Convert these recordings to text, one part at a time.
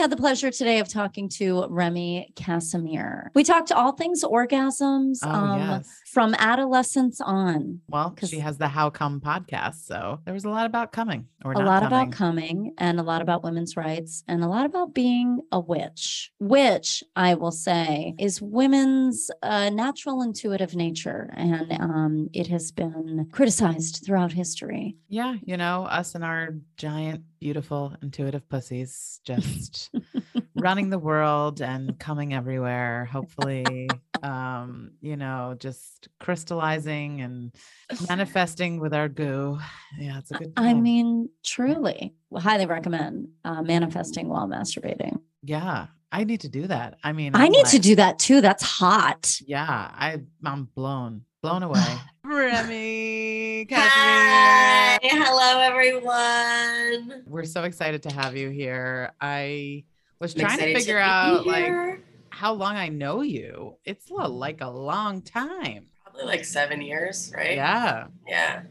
Had the pleasure today of talking to Remy Kassimir. We talked all things orgasms Oh, um, yes. From adolescence on. Well, she has the How Cum podcast. So there was a lot about coming or a lot coming. about coming and a lot about women's rights and a lot about being a witch, which I will say is women's uh, natural intuitive nature. And um, it has been criticized throughout history. Yeah, you know, us and our giant, beautiful, intuitive pussies just running the world and coming everywhere. Hopefully, um, you know, just crystallizing and manifesting with our goo. Yeah, it's a good. I mean, truly, highly recommend uh, manifesting while masturbating. yeah, I need to do that. I mean, I I'm need to do that too. That's hot. Yeah, I I'm blown, blown away. Remy, Hi, hello everyone. We're so excited to have you here. I was I'm trying to figure be out like here. How long I know you. It's a, like a long time. probably like seven years, right? Yeah, yeah,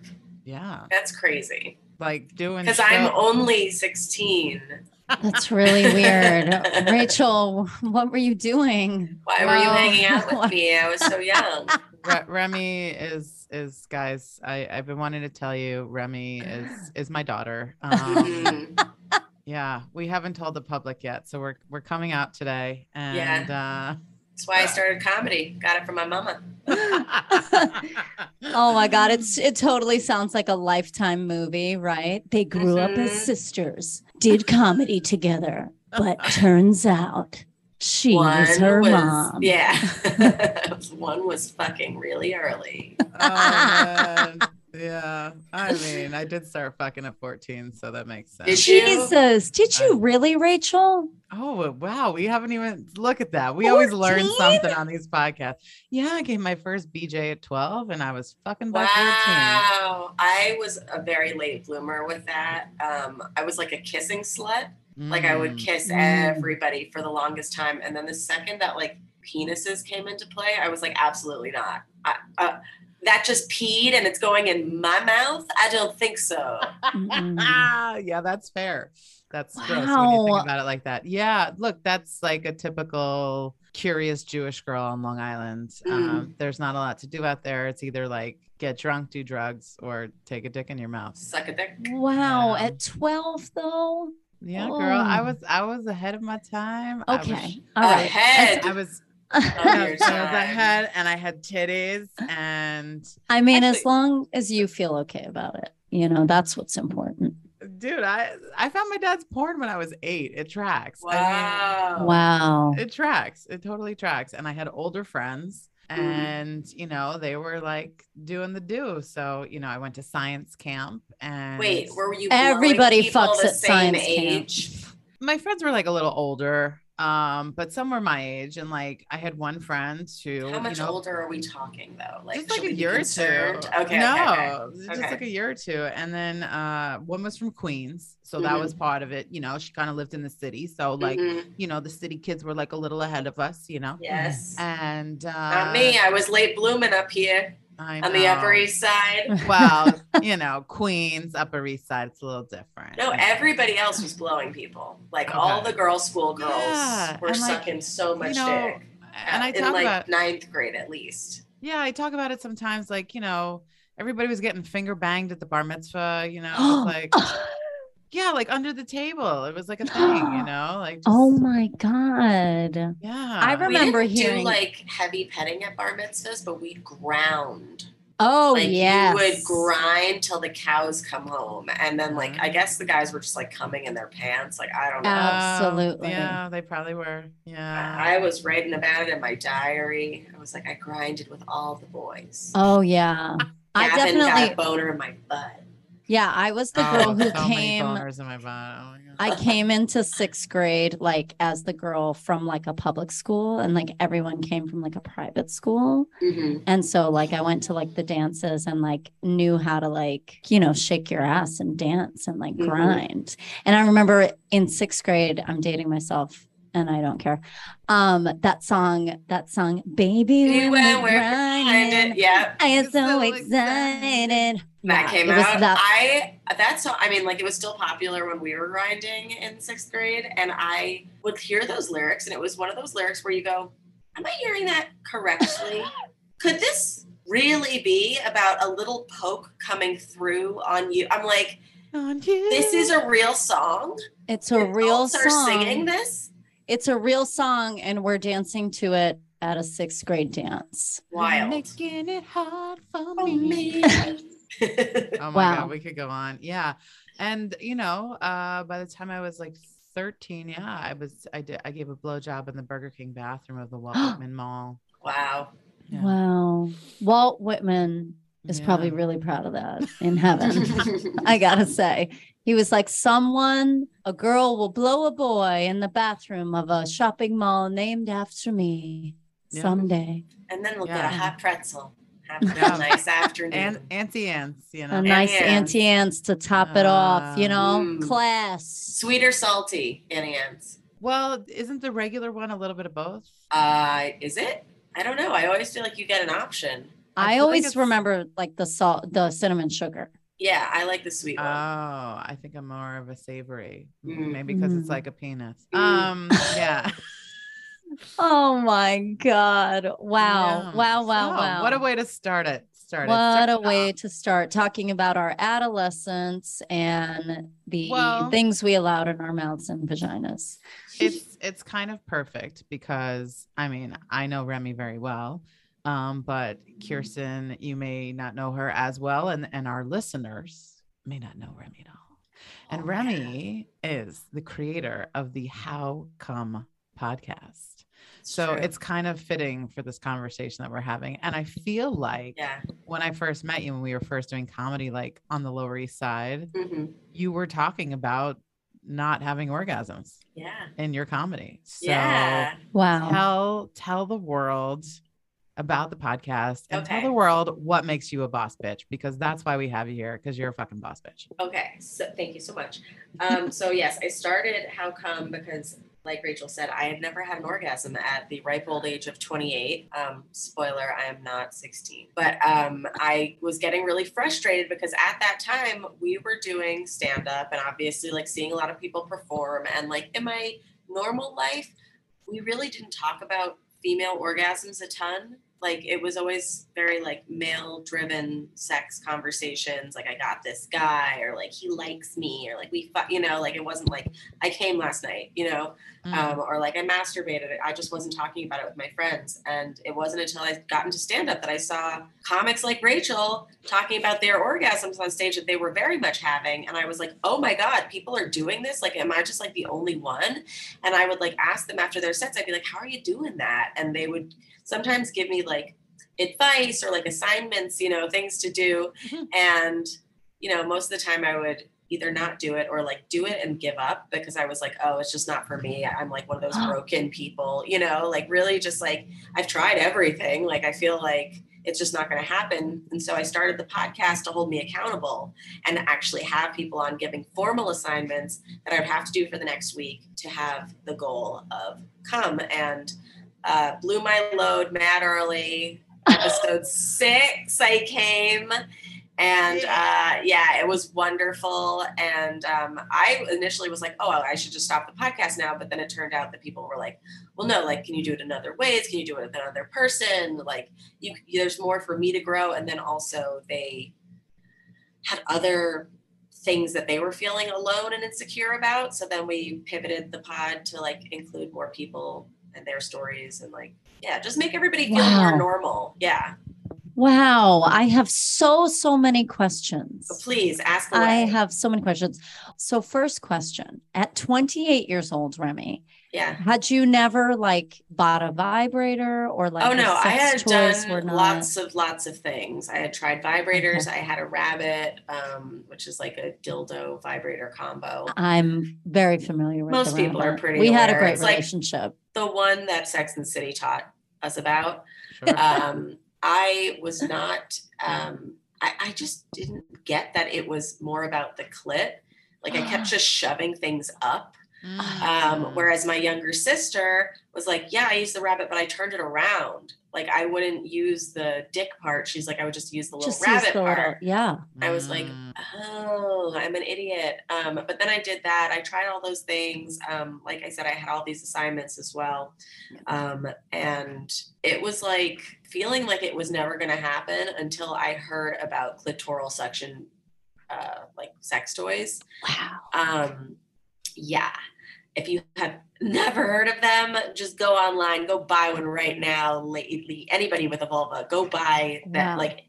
yeah. that's crazy. Like doing Because I'm only 16. That's really weird. Rachel, what were you doing? Why were you hanging out with me? I was so young. Re- Remy is is guys. I I've been wanting to tell you. Remy is is my daughter. Um, Mhm. Yeah, we haven't told the public yet, so we're we're coming out today, and uh, That's why I started comedy. Got it from my mama. Oh my God, it's it totally sounds like a lifetime movie, right? They grew up as Mhm. sisters, did comedy together, but turns out she was her mom. Yeah. One was fucking really early. Oh, man. Yeah, I mean, I did start fucking at 14, so that makes sense. Did you? Jesus, did you really, Rachel? Oh wow, we haven't even look at that. We always learn something on these podcasts. Yeah, I gave my first BJ at 12 and I was fucking by 14. Wow. I was a very late bloomer with that. Um, I was like a kissing slut. Like I would Mm. kiss Mm. everybody for the longest time. And then the second that like penises came into play, I was like, absolutely not. I, uh, that just peed and it's going in my mouth? I don't think so. Ah, yeah, that's fair. That's gross when you think about it like that. Yeah, look, that's like a typical curious Jewish girl on Long Island. Mm. Um, there's not a lot to do out there. It's either like get drunk, do drugs, or take a dick in your mouth. Suck a dick. Wow, Yeah. at 12 though? Yeah, girl, I Oh. was I was ahead of my time. I was- Okay. All right. Ahead. I was, of I your was time. and I had titties, and I mean, as long as you feel okay about it, you know, that's what's important. dude, I I found my dad's porn when I was eight. It tracks. I Wow. Wow. it tracks. It totally tracks. And I had older friends, Mm-hmm. and you know they were like doing the do. So you know I went to science camp, and Wait, where were you Everybody blowing people fucks the at same science camp. age? my friends were like a little older. Um, but some were my age, and like I had one friend who, How much you know, older are we talking though? Like just like a year or two. Okay. no, okay, okay. just like a year or two. And then uh, one was from Queens, so that Mhm. was part of it. You know, she kind of lived in the city, so like Mhm. you know, the city kids were like a little ahead of us. You know, Yes. and uh, Not me. I was late blooming up here on the Upper. East Side. Well, you know, Queens, Upper East Side, it's a little different. No, everybody else was blowing people. Like all the girls' school girls Yeah, were and, like, sucking so much know, dick. and I in talk like about ninth grade at least. yeah, I talk about it sometimes. Like you know, everybody was getting finger banged at the bar mitzvah. You know, like yeah, like under the table. It was like a thing. You know, like just, oh my God. yeah. I remember we didn't hearing- do like heavy petting at bar mitzvahs, but we ground. Oh, like yes. you would grind till the cows come home, and then like I Mhm. guess the guys were just like coming in their pants. Like I don't know. Oh, Absolutely. yeah, they probably were. Yeah. I was writing about it in my diary. I was like, I grinded with all the boys. Oh, yeah. I definitely, got a boner in my butt. Yeah, I was the Oh, girl who so many came. boners in my butt. Oh my I came into sixth grade like as the girl from like a public school, and like everyone came from like a private school. Mhm. And so like I went to like the dances and like knew how to like, you know, shake your ass and dance and like Mhm. grind. And I remember in sixth grade, I'm dating myself and I don't care. Um, that song, that song, baby, You when we're we're grinding. grinding. Yeah. I am It's so so excited. That Yeah, came out. that- I that song. I mean, like it was still popular when we were grinding in sixth grade, and I would hear those lyrics, and it was one of those lyrics where you go, "Am I hearing that correctly? Could this really be about a little poke coming through on you?" I'm like, On you. "This is a real song. It's a real Adults are singing song. this. It's a real song, and we're dancing to it at a sixth grade dance. Wild." Making it hard for For me. me. Oh my Wow. god, we could go on. Yeah. And you know, uh by the time I was like 13, yeah, I was I did I gave a blowjob in the Burger King bathroom of the Walt Whitman Mall. wow. Yeah. Wow. Walt Whitman is probably really proud of that in heaven. I gotta say. He was like, someone, a girl will blow a boy in the bathroom of a shopping mall named after me Yeah. someday. and then we'll get a hot pretzel. Have a nice afternoon. And Auntie Anne's, you know. A nice Annie's. Auntie Anne's to top it off, you know, Mm. class. Sweet or salty, Auntie Anne's? Well, isn't the regular one a little bit of both? Uh, is it? I don't know. I always feel like you get an option. I I, feel like always remember like the salt, the cinnamon sugar. Yeah, I like the sweet Oh, one. I think I'm more of a savory. Mm. Maybe because it's Mm. like a penis. Mm. Um, yeah. Oh my God. Wow. Yeah. Wow. Wow. So, wow. What a way to start it. Start it. What Start a it way off. to start talking about our adolescence and the Well- things we allowed in our mouths and vaginas. it's it's kind of perfect because I mean I know Remy very well, um, but Kirsten, you may not know her as well, and and our listeners may not know Remy at all. And Oh. Remy is the creator of the How Cum podcast. So true. it's kind of fitting for this conversation that we're having. And I feel like yeah. when I first met you, when we were first doing comedy, like on the Lower East Side, hmm you were talking about not having orgasms Yeah. in your comedy. So yeah. Wow. tell tell the world about the podcast and tell the world what makes you a boss bitch because that's why we have you here because you're a fucking boss bitch. Okay. So thank you so much. Um, so yes, I started How Cum because like Rachel said, I had never had an orgasm at the ripe old age of 28. Um, spoiler, I am not 16. But um, I was getting really frustrated because at that time we were doing stand up and obviously like seeing a lot of people perform. And like in my normal life, we really didn't talk about female orgasms a ton. Like it was always very like male driven sex conversations. Like I got this guy, or like he likes me, or like we, fu-, you know, like it wasn't like I came last night, you know, Mm. um, or like I masturbated. I just wasn't talking about it with my friends. And it wasn't until I got into stand up that I saw comics like Rachel talking about their orgasms on stage that they were very much having. And I was like, oh my God, people are doing this. Like, am I just like the only one? And I would like ask them after their sets, I'd be like, how are you doing that? And they would sometimes give me like advice or like assignments, you know, things to do. Mhm. And, you know, most of the time I would either not do it or like do it and give up because I was like, oh, it's just not for me. I'm like one of those broken people, you know, like really just like I've tried everything. Like I feel like it's just not going to happen. And so I started the podcast to hold me accountable and actually have people on giving formal assignments that I would have to do for the next week to have the goal of come and uh, blew my load mad early. Episode six, I came and uh, yeah, it was wonderful. And um, I initially was like, oh, I should just stop the podcast now. But then it turned out that people were like, well, no, like, can you do it in other ways? Can you do it with another person? Like, you, there's more for me to grow. And then also, they had other things that they were feeling alone and insecure about. So then we pivoted the pod to like include more people and their stories and like, yeah, just make everybody feel Wow. more normal. Yeah. Wow. I have so, so many questions. So please ask away. I have so many questions. So, first question At 28 years old, Remy, yeah. had you never like bought a vibrator or like oh no, I had done lots of lots of things. I had tried vibrators. I had a rabbit, um, which is like a dildo vibrator combo. I'm very familiar with Most people are pretty We had a great It's like- relationship. The one that Sex and the City taught us about. Sure. Um, I was not. Um, I, I just didn't get that it was more about the clit. Like I kept just shoving things up. Mm. Um, whereas my younger sister was like, Yeah, I used the rabbit, but I turned it around. Like I wouldn't use the dick part. She's like, I would just use the little Just rabbit the little, part. yeah. I was like, Mm. oh, I'm an idiot. Um, but then I did that. I tried all those things. Um, like I said, I had all these assignments as well. Um, and it was like feeling like it was never going to happen until I heard about clitoral suction, uh, like sex toys. Wow. Yeah. If you have never heard of them, just go online, go buy one right now. Lately, anybody with a vulva, go buy that. Wow. Like,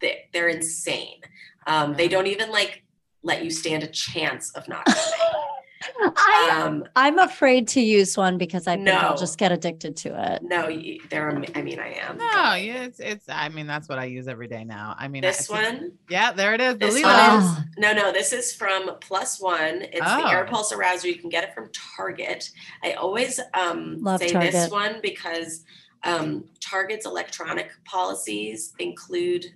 they, they're insane. Um, they don't even like let you stand a chance of not coming. I um, I'm afraid to use one because I think I'll just get addicted to it. no, you- they're. I mean, I am. No, yeah, it's it's. I mean, that's what I use every day now. I mean, This it's- one, Yeah, there it is. The This Leland. one Oh. no, no, this is from Plus One. It's Oh. the Air Pulse Arouser. You can get it from Target. I always um, Love say Target. this one because um, Target's electronic policies include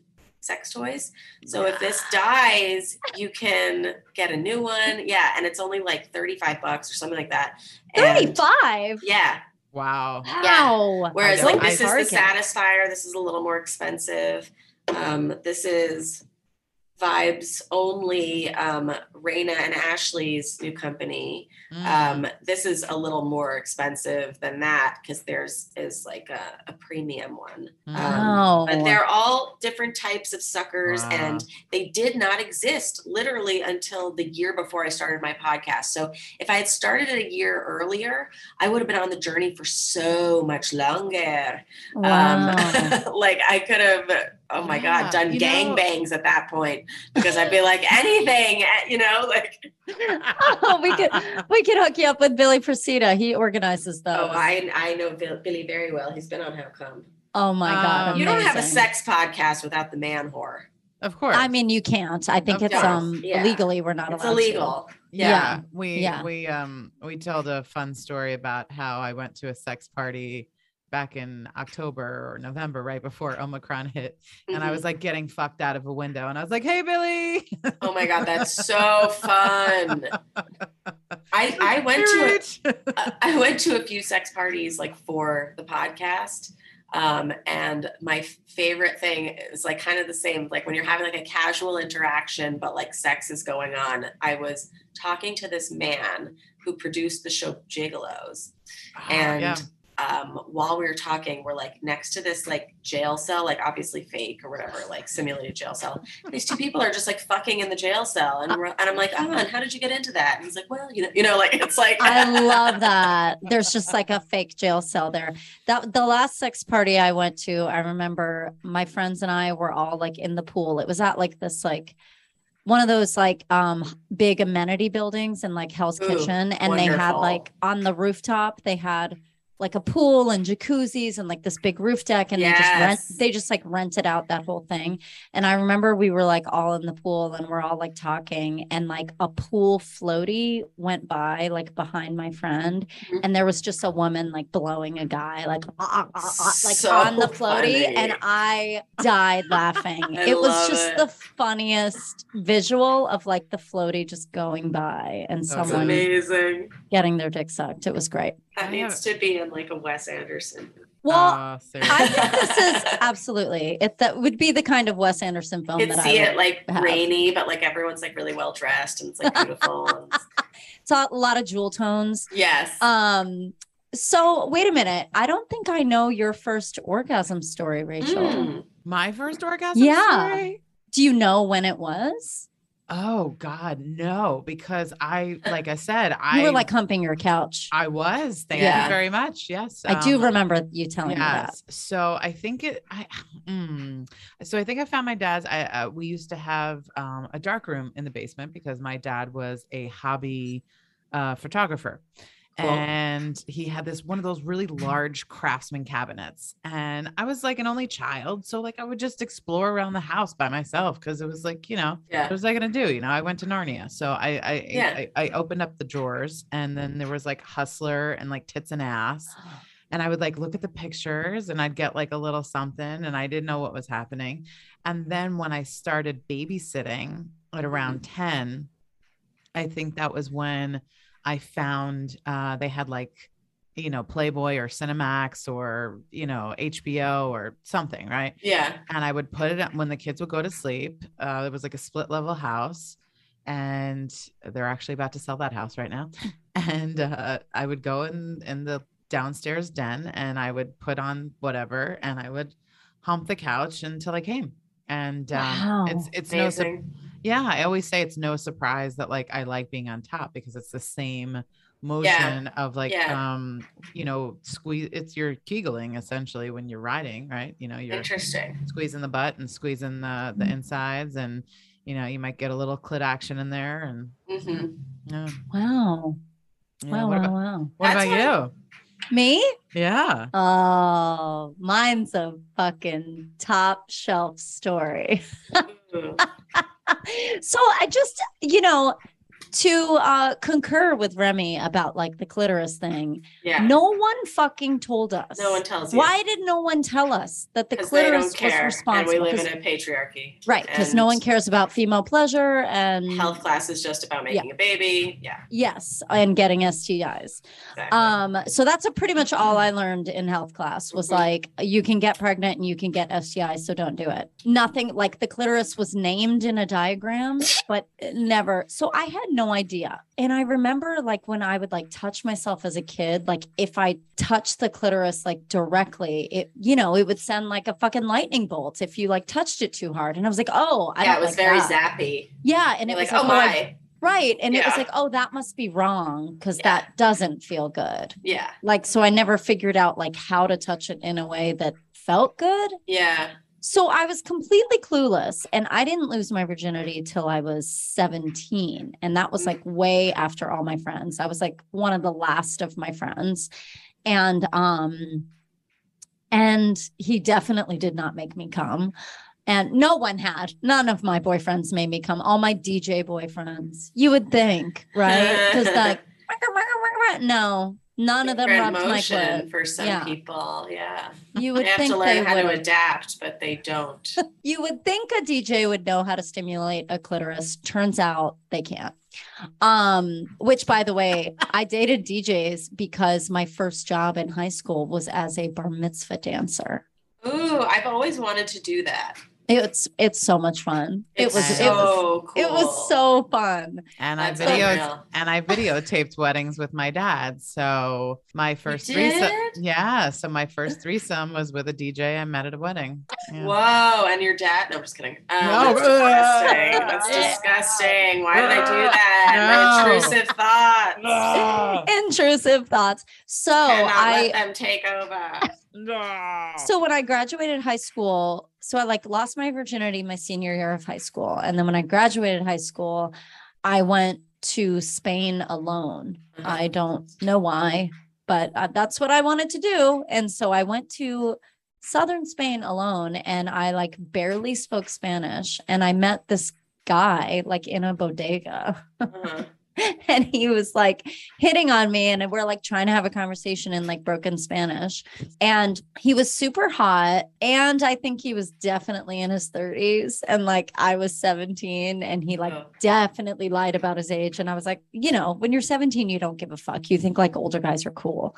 sex toys. So if this dies, you can get a new one. Yeah, and it's only like 35 bucks or something like that. And- 35. Yeah. Wow. Wow. Whereas like this I- is the Satisfier, this is a little more expensive. Um, this is Vibes only, um, Raina and Ashley's new company. Mm. Um, this is a little more expensive than that because there's is like a, a premium one. Um, Wow. but they're all different types of suckers Wow. and they did not exist literally until the year before I started my podcast. So if I had started it a year earlier, I would have been on the journey for so much longer. wow. Um, like I could have, oh my Yeah, God, done gang know- gangbangs at that point because I'd be like anything, eh, you know, like, oh, we could we could hook you up with Billy Procida. He organizes those. oh, I, I know Billy very well. He's been on How Cum. Oh my god. Um, You don't have a sex podcast without the man whore. Of course. I mean, you can't. I think Of it's course, um yeah. legally we're not It's allowed. to. illegal. yeah, yeah, we yeah. we um we told a fun story about how I went to a sex party back in October or November, right before Omicron hit, and I Mhm. was like getting fucked out of a window, and I was like, "Hey, Billy." Oh my god, that's so fun. I I went to a, I- I went to a few sex parties like for the podcast. Um, and my favorite thing is like kind of the same, like when you're having like a casual interaction, but like sex is going on. I was talking to this man who produced the show Gigolos. And yeah. Um, while we were talking, we're like next to this like jail cell, like obviously fake or whatever, like simulated jail cell. These two people are just like fucking in the jail cell, and we're, and I'm like, oh, and how did you get into that? And he's like, well, you know, you know, like it's like I love that. There's just like a fake jail cell there. That the last sex party I went to, I remember my friends and I were all like in the pool. It was at like this like one of those like um big amenity buildings in like Hell's Ooh, Kitchen and they had like on the rooftop they had like a pool and jacuzzis and like this big roof deck and they just rent they just like rented out that whole thing and i remember we were like all in the pool and we're all like talking and like a pool floaty went by like behind my friend Mhm. and there was just a woman like blowing a guy like ah, ah, ah, like So on the floaty funny. and i died laughing I it was just it. the funniest visual of like the floaty just going by and That's someone amazing. getting their dick sucked it was great That I needs to be in like a Wes Anderson. well Oh, I think this is absolutely it. That would be the kind of Wes Anderson film You that can I see would. it like have. rainy, but like everyone's like really well dressed and it's like beautiful. and- It's a lot of jewel tones. yes. Um. So wait a minute. I don't think I know your first orgasm story, Rachel. Mm. my first orgasm. Yeah. story? Do you know when it was? Oh God, no! Because I, like I said, You I were like humping your couch. I was. Thank Yeah. you very much. Yes, I do um, remember you telling me that. Yes. So I think it. I. Mm, so I think I found my dad's. I. Uh, we used to have um, a dark room in the basement because my dad was a hobby uh, photographer. Cool. And he had this one of those really large craftsman cabinets. And I was like an only child. So, like, I would just explore around the house by myself because it was like, you know, Yeah. what was I gonna do? You know, I went to Narnia, so I I, Yeah. I I opened up the drawers, and then there was like Hustler and like Tits and Ass, and I would like look at the pictures, and I'd get like a little something, and I didn't know what was happening. And then when I started babysitting at around mm-hmm. ten, I think that was when I found uh, they had like, you know, Playboy or Cinemax or, you know, HBO or something, right? Yeah. And I would put it up when the kids would go to sleep. Uh, it was like a split level house. And they're actually about to sell that house right now. And uh, I would go in in the downstairs den and I would put on whatever and I would hump the couch until I came. And um, it's Wow. it's no sur- Amazing. Yeah, I always say it's no surprise that like I like being on top because it's the same motion of like Yeah. um you know squeeze it's your kegling essentially when you're riding right you know you're Interesting. squeezing the butt and squeezing the the Mm. insides and you know you might get a little clit action in there and hmm yeah, Wow. yeah. Wow. what Wow. about, Wow. what That's about Me? you Me? yeah Oh, mine's a fucking top shelf story. So I just, you know, to uh concur with Remy about like the clitoris thing, Yeah. no one fucking told us. No one tells you. Why did no one tell us that the clitoris was care. And we responsible? live in a patriarchy. right, because no one cares about female pleasure and Health class is just about making a baby. Yeah. yes, and getting STIs. Exactly. Um, so that's a pretty much all I learned in health class was Mhm. like you can get pregnant and you can get STIs, so don't do it. Nothing like the clitoris was named in a diagram, but never. So I had no idea. And I remember like when I would like mm. touch myself as a kid, like if I touched the clitoris like directly, it you know, it would send like a fucking lightning bolt if you like touched it too hard. And I was like, oh, I yeah, it was like very that. zappy. Yeah, and You're it was like, like, oh my. right, and it was like, oh, that must be wrong because Yeah. that doesn't feel good Yeah. like so i never figured out like how to touch it in a way that felt good Yeah. So i was completely clueless and i didn't lose my virginity till i was 17 and that was like way after all my friends. I was like one of the last of my friends and um and he definitely did not make me come and no one had. None of my boyfriends made me come. All my dj boyfriends. You would think right? Because like no none of them rubbed my motion clit for some Yeah. people. Yeah. you would They have think to they learn how to would adapt, but they don't. you would think a dj would know how to stimulate a clitoris turns out they can't um which by the way i dated djs because my first job in high school was as a bar mitzvah dancer Ooh, I've always wanted to do that. It's it's so much fun It's it was so it was cool. it was so fun and I That's videoed unreal. and I videotaped weddings with my dad. So my first threesome, yeah. So my first threesome was with a DJ I met at a wedding. Yeah. Whoa, and your dad? No, I'm just kidding. Um, No. that's disgusting. That's disgusting. Why did I do that? No. intrusive thoughts. intrusive thoughts so Cannot i let them take over. So when I graduated high school, so I like lost my virginity my senior year of high school. And then when I graduated high school, I went to Spain alone. I don't know why, but uh, that's what I wanted to do. And so I went to southern Spain alone and I like barely spoke Spanish and I met this guy like in a bodega Uh-huh. and he was like hitting on me and we're like trying to have a conversation in like broken spanish and he was super hot and i think he was definitely in his 30s and like i was 17 and he like Oh. definitely lied about his age and i was like you know when you're 17 you don't give a fuck you think like older guys are cool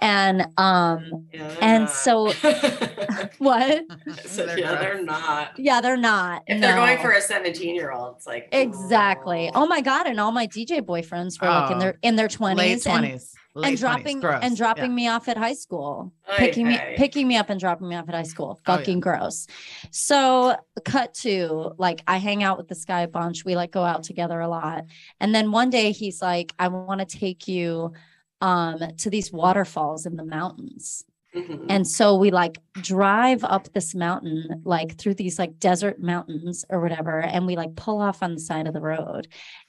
and um Yeah, And not. so- what So, They're yeah, gross. they're not. yeah they're not If they're going for a 17 year old, it's like exactly oh. oh my god and all my dj boyfriends were like in Oh, their in their 20s Late and twenties. and dropping and dropping me off at high school Oy picking me picking me up and dropping me off at high school Oh, yeah. fucking gross so cut to like i hang out with this guy a bunch we like go out together a lot and then one day he's like i want to take you um to these waterfalls in the mountains Mhm. and so we like drive up this mountain, like through these like desert mountains or whatever. And we like pull off on the side of the road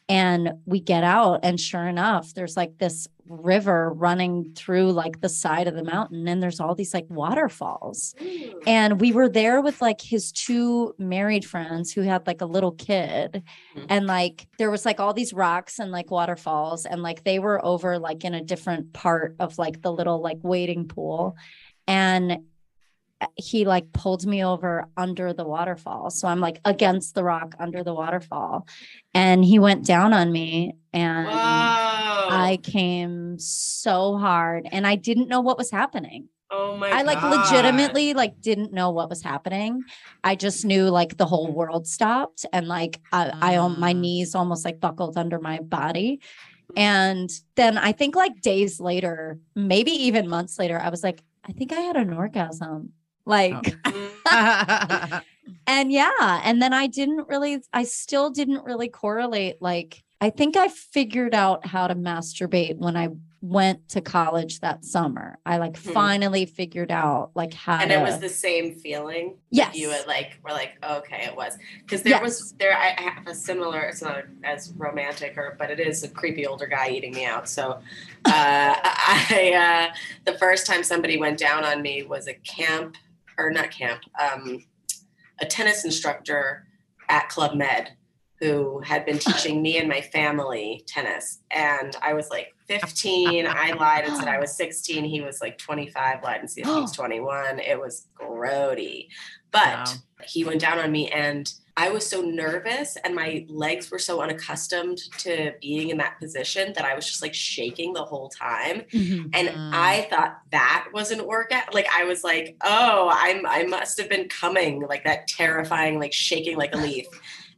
and we get out. And sure enough, there's like this river running through like the side of the mountain. And there's all these like waterfalls. And we were there with like his two married friends who had like a little kid. Mhm. And like there was like all these rocks and like waterfalls. And like they were over like in a different part of like the little like wading pool. And he like mm. pulled me over under the waterfall. So I'm like against the rock under the waterfall. And he went down on me and I came so hard and I didn't know what was happening. oh my I like God. legitimately like didn't know what was happening. I just knew like the whole mm. world stopped and like I, I on my Ah. knees almost like buckled under my body. And then I think like days later, maybe even months later, I was like, I think I had an orgasm. Like, Mm, and yeah. And then I didn't really, I still didn't really correlate. Like, I think I figured out how to masturbate when I went to college that summer. I like Hmm. finally figured out like how and to, it was the same feeling. yes. You would like were like, okay, it was because there was there. I, I have a similar. It's not as romantic or, but it is a creepy older guy eating me out. So, uh, I uh, the first time somebody went down on me was a camp or not camp, um, a tennis instructor at Club Med who had been teaching me and my family tennis. And I was like 15. I lied and said I was 16. He was like 25, lied and said he was 21. It was grody. But Wow. He went down on me and I was so nervous and my legs were so unaccustomed to being in that position that I was just like shaking the whole time. Mhm. And Mm. I thought that was an orgasm. Like I was like, oh, I'm I must have been coming like that terrifying, like shaking like a leaf.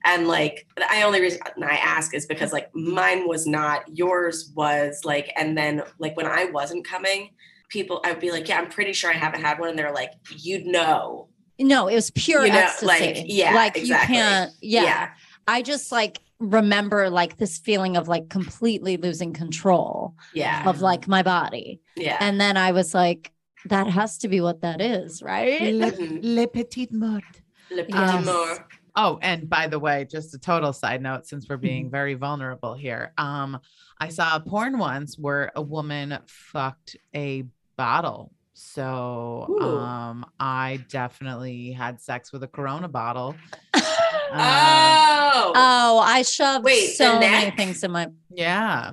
And like the I only reason I ask is because like mine was not, yours was like, and then like when I wasn't coming, people I would be like, yeah, I'm pretty sure I haven't had one, and they're like, you'd know, No, it was pure You know, ecstasy. like, yeah, like exactly. you can't. Yeah. yeah, I just like remember like this feeling of like completely losing control yeah, of like my body, yeah. and then I was like, that has to be what that is, right? Le, Mhm. le petit mort. Le petit Yes. mort. Oh, and by the way, just a total side note, since we're Mm-hmm. being very vulnerable here. Um, I saw a porn once where a woman fucked a bottle. So Ooh. um I definitely had sex with a corona bottle. Um, Oh, Oh, I shoved Wait, so many things in my. yeah.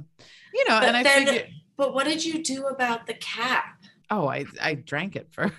You know, But and I then- figured but what did you do about the cap? oh, I I drank it first.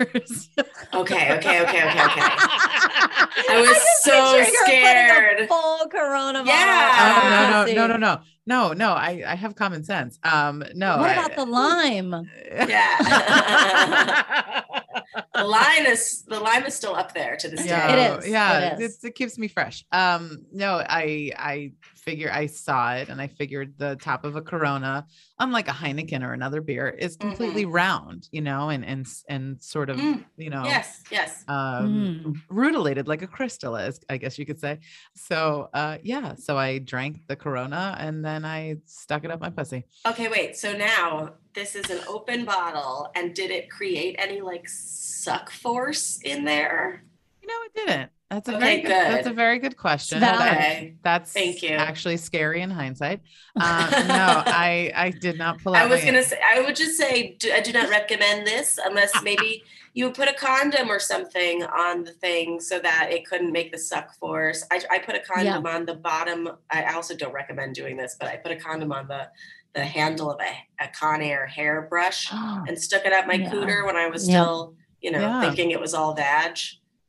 Okay, okay, okay, okay, okay. I I was just so picturing her putting scared. Full Corona. bottle Yeah. Oh, no, no, no, no, no, no, no. I, I have common sense. Um, no. What I- about the lime? Yeah. the line is the lime is still up there to this yeah, day. It is, Yeah, it is. It's, it keeps me fresh. Um, no, I I figure I saw it and I figured the top of a Corona, unlike a Heineken or another beer, is completely round, you know, and and and sort of, Mm, you know, Yes, yes. um rutilated like a crystal is i guess you could say so uh yeah so i drank the corona and then i stuck it up my pussy Okay, wait. So now this is an open bottle, and did it create any like suck force in there? you know it didn't that's a Okay, very good, that's a very good question. That- Okay. that's Thank you. actually scary in hindsight uh, no i i did not pull out I was gonna say I would just say do, I do not recommend this unless maybe you put a condom or something on the thing so that it couldn't make the suck force. I, I put a condom on the bottom. I also don't recommend doing this, but I put a condom on the the handle of a, a Conair hairbrush ah, and stuck it up my Yeah. cooter when I was Yeah. still, you know, Yeah. thinking it was all vag.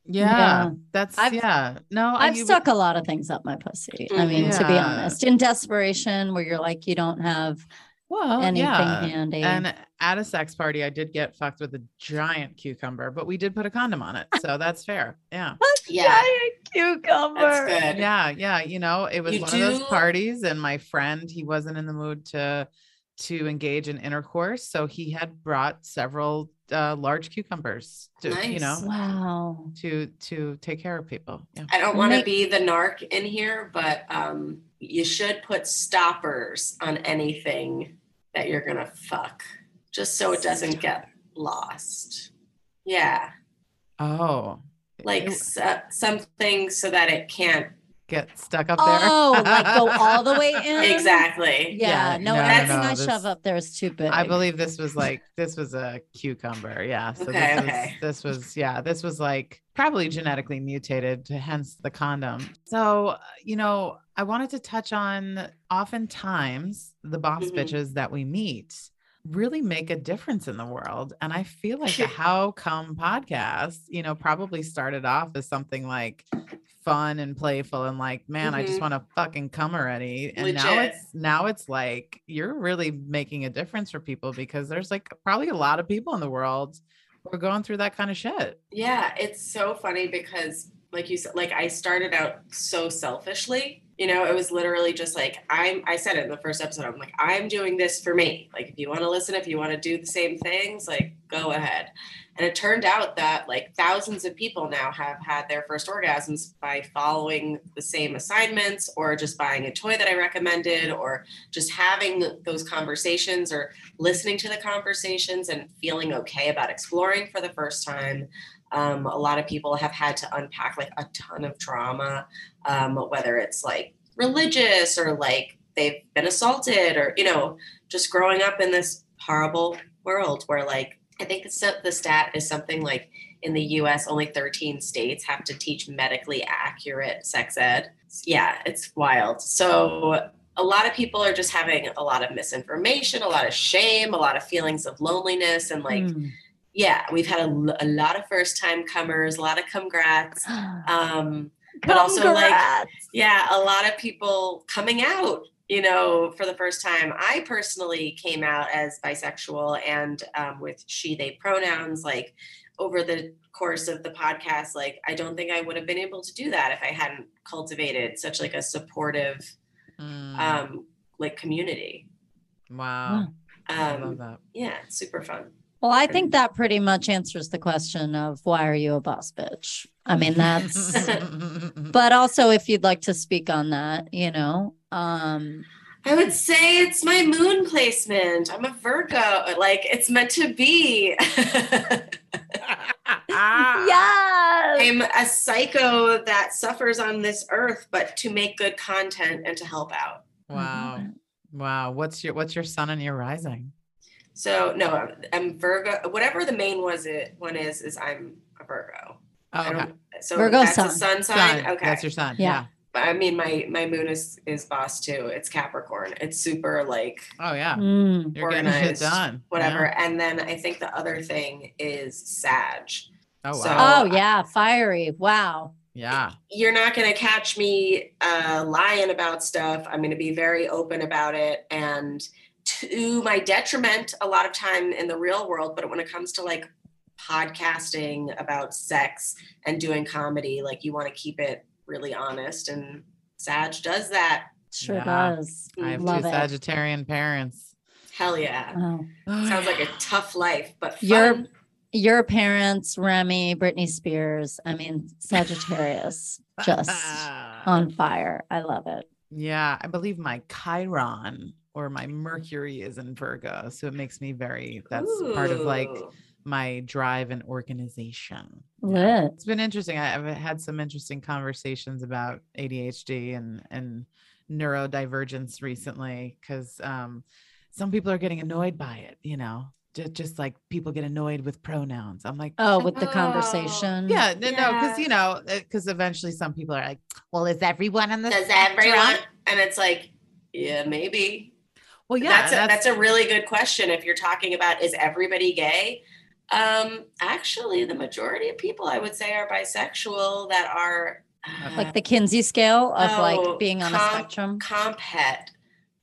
yeah, Yeah. that's I've- yeah no I've you- stuck a lot of things up my pussy. I mean, to be honest, in desperation, where you're like, you don't have well anything yeah handy. and at a sex party i did get fucked with a giant cucumber but we did put a condom on it so that's fair yeah Yeah, cucumber. that's good. yeah yeah you know it was You one of those parties and my friend he wasn't in the mood to to engage in intercourse so he had brought several uh, large cucumbers to you know Nice. Wow. to to take care of people yeah I don't want to be the narc in here, but um, you should put stoppers on anything that you're gonna fuck, just so it doesn't get lost. Yeah, oh like It- s- uh, something so that it can't get stuck up there Oh, like go all the way in. exactly. Yeah. Yeah, no, no, anything no, I this- shove up there is too big. I believe this was like this was a cucumber. Yeah. So Okay, this, okay. Was, this was yeah, this was like probably genetically mutated, to hence the condom. So, you know, I wanted to touch on oftentimes the boss Mhm. bitches that we meet really make a difference in the world. And I feel like the How Cum podcast, you know, probably started off as something like fun and playful and like, man, I just Mhm. want to fucking come already. And now it's now it's like you're really making a difference for people because there's like probably a lot of people in the world who are going through that kind of shit. Yeah, it's so funny because like you said, like I started out so selfishly. You know, it was literally just like I'm I said it in the first episode. I'm like, I'm doing this for me. Like if you want to listen, if you want to do the same things, like go ahead. And it turned out that like thousands of people now have had their first orgasms by following the same assignments or just buying a toy that I recommended or just having those conversations or listening to the conversations and feeling okay about exploring for the first time. Um, a lot of people have had to unpack like a ton of trauma, um, whether it's like religious or like they've been assaulted or, you know, just growing up in this horrible world where like, I think the, stat is something like in the US, only 13 states have to teach medically accurate sex ed. Yeah, it's wild. So a lot of people are just having a lot of misinformation, a lot of shame, a lot of feelings of loneliness and like, Mm. Yeah, we've had a lot of first time comers, a lot of congrats. Um, but also like, yeah, a lot of people coming out, you know, for the first time. I personally came out as bisexual and um, with she, they pronouns, like over the course of the podcast, like I don't think I would have been able to do that if I hadn't cultivated such like a supportive Mm, um like community. wow. I love Um that. yeah, super fun. Well, I think that pretty much answers the question of why are you a boss bitch? I mean, that's, but also if you'd like to speak on that, you know, um, I would say it's my moon placement. I'm a Virgo. Like it's meant to be. Ah. yes. I'm a psycho that suffers on this earth, but to make good content and to help out. Wow. Wow. What's your what's your sun and your rising? So no, I'm, I'm Virgo. Whatever the main was it one is is I'm a Virgo. Oh, I okay. So Virgo that's sun. a sun sign. Sun. Okay. That's your sun. Yeah. Yeah. But I mean, my my moon is is boss too. It's Capricorn. It's super like Oh yeah. Mm. You're getting shit organized, done. whatever. Yeah. And then I think the other thing is Sag. Oh So- wow. Oh, yeah. Fiery. Wow. yeah. you're not going to catch me uh, lying about stuff. I'm going to be very open about it. And to my detriment, a lot of time in the real world, but when it comes to like podcasting about sex and doing comedy, like you want to keep it really honest. And Sag does that. Sure Yeah. does. I have Love two it. Sagittarian parents. Hell yeah. Oh. Sounds like a tough life, but You're- fun. Your parents, Remy, Britney Spears. I mean, Sagittarius, just on fire. I love it. Yeah, I believe my Chiron or my Mercury is in Virgo. So it makes me very, that's part of like my drive and organization. Lit. It's been interesting. I- I've had some interesting conversations about ADHD and, and neurodivergence recently because um, some people are getting annoyed by it, you know, just, just like people get annoyed with pronouns. I'm like, Oh, with the Oh. conversation. yeah, no, no, because you know, because eventually some people are like, well, is everyone on the Does spectrum?" everyone? And it's like, yeah, maybe. Well, yeah, that's a, that's a really good question. If you're talking about is everybody gay? Um, actually, the majority of people I would say are bisexual that are uh, Like the Kinsey scale of Oh, like being on a comp- spectrum. comp het.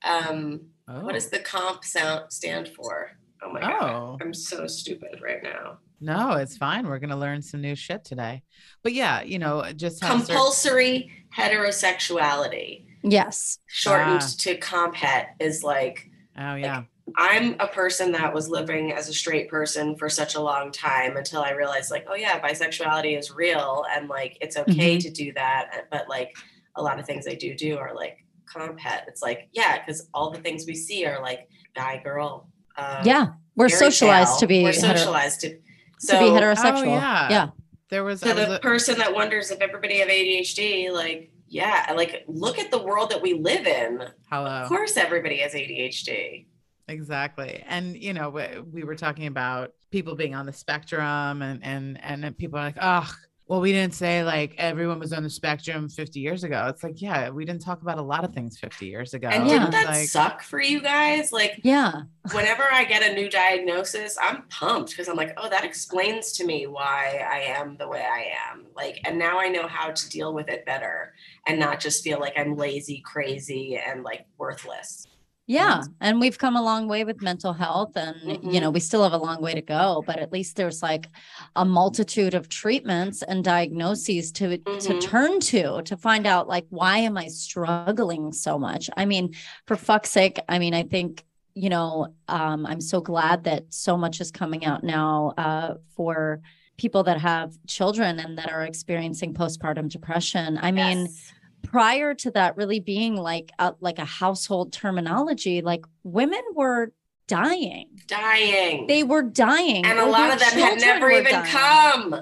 Um, oh. what does the comp sound stand for? Oh my god, Oh. I'm so stupid right now. No, it's fine. We're gonna learn some new shit today. But yeah, you know, just have cer- Compulsory heterosexuality, Yes. shortened Ah. to comp het, is like Oh yeah. I'm a person that was living as a straight person for such a long time until I realized, like, oh yeah, bisexuality is real and like it's okay to do that. But like a lot of things I do do are like comp het. It's like, yeah, because all the things we see are like guy, girl. Um, Yeah. We're socialized tale. to be We're socialized to. to So be heterosexual. Oh, yeah. yeah. There was, to I was the a- person that wonders if everybody have ADHD, like, yeah, like look at the world that we live in. hello. Of course, everybody has ADHD. Exactly. And you know, we, we were talking about people being on the spectrum and and and people are like, "Oh, Well, we didn't say like everyone was on the spectrum 50 years ago. It's like, yeah, we didn't talk about a lot of things 50 years ago. And didn't that like, suck for you guys? Like Yeah. whenever I get a new diagnosis, I'm pumped because I'm like, oh, that explains to me why I am the way I am. Like, and now I know how to deal with it better and not just feel like I'm lazy, crazy, and like worthless. Yeah. And we've come a long way with mental health. And, you Mhm. know, we still have a long way to go, but at least there's like a multitude of treatments and diagnoses to, to Mhm. turn to to find out, like, why am I struggling so much? I mean, for fuck's sake, I mean, I think, you know, um, I'm so glad that so much is coming out now uh, for people that have children and that are experiencing postpartum depression. I mean, Yes. Prior to that really being like a, like a household terminology like women were dying dying. they were dying and a lot of them had never even dying. come.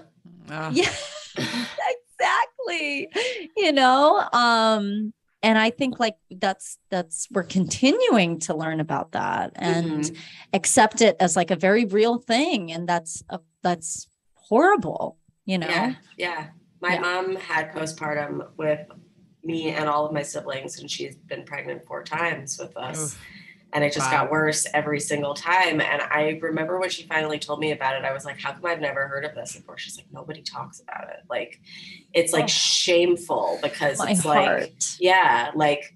Ugh. yeah exactly you know um and i think like that's that's we're continuing to learn about that and Mhm. accept it as like a very real thing and that's a, that's horrible you know Yeah, yeah. My Yeah. mom had postpartum with me and all of my siblings, and she's been pregnant four times with us. Oof. And it just Wow. got worse every single time. And I remember when she finally told me about it, I was like, how come I've never heard of this before? She's like, nobody talks about it. Like, it's like Oh. shameful because my it's like, yeah, like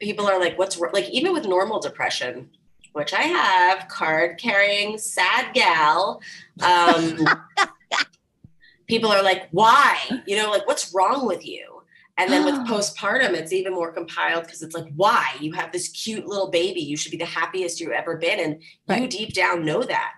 people are like, what's wr-" like, even with normal depression, which I have, card carrying, sad gal. Um, people are like, why? You know, like, what's wrong with you? And then with postpartum, it's even more compiled because it's like, why? You have this cute little baby. You should be the happiest you've ever been. And you deep down know that.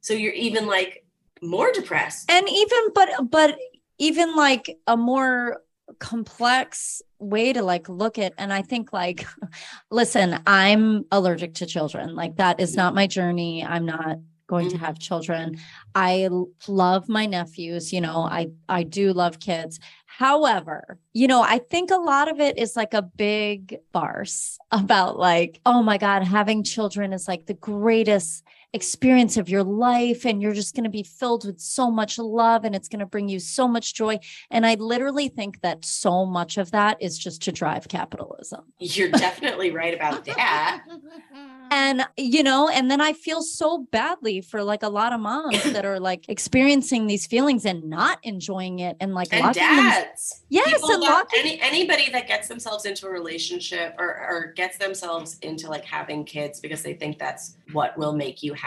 So you're even like more depressed. and even but but even like a more complex way to like look at and i think like listen i'm allergic to children like that is not my journey i'm not going to Mhm. have children i love my nephews you know i i do love kids however you know i think a lot of it is like a big farce about like oh my god having children is like the greatest experience of your life and you're just going to be filled with so much love and it's going to bring you so much joy and i literally think that so much of that is just to drive capitalism You're definitely right about that. and you know and then i feel so badly for like a lot of moms that are like experiencing these feelings and not enjoying it and like and locking them dads. yes People and love- locking any anybody that gets themselves into a relationship or, or gets themselves into like having kids because they think that's what will make you happy.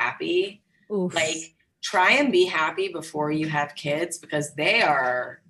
Oof. Like try and be happy before you have kids because they are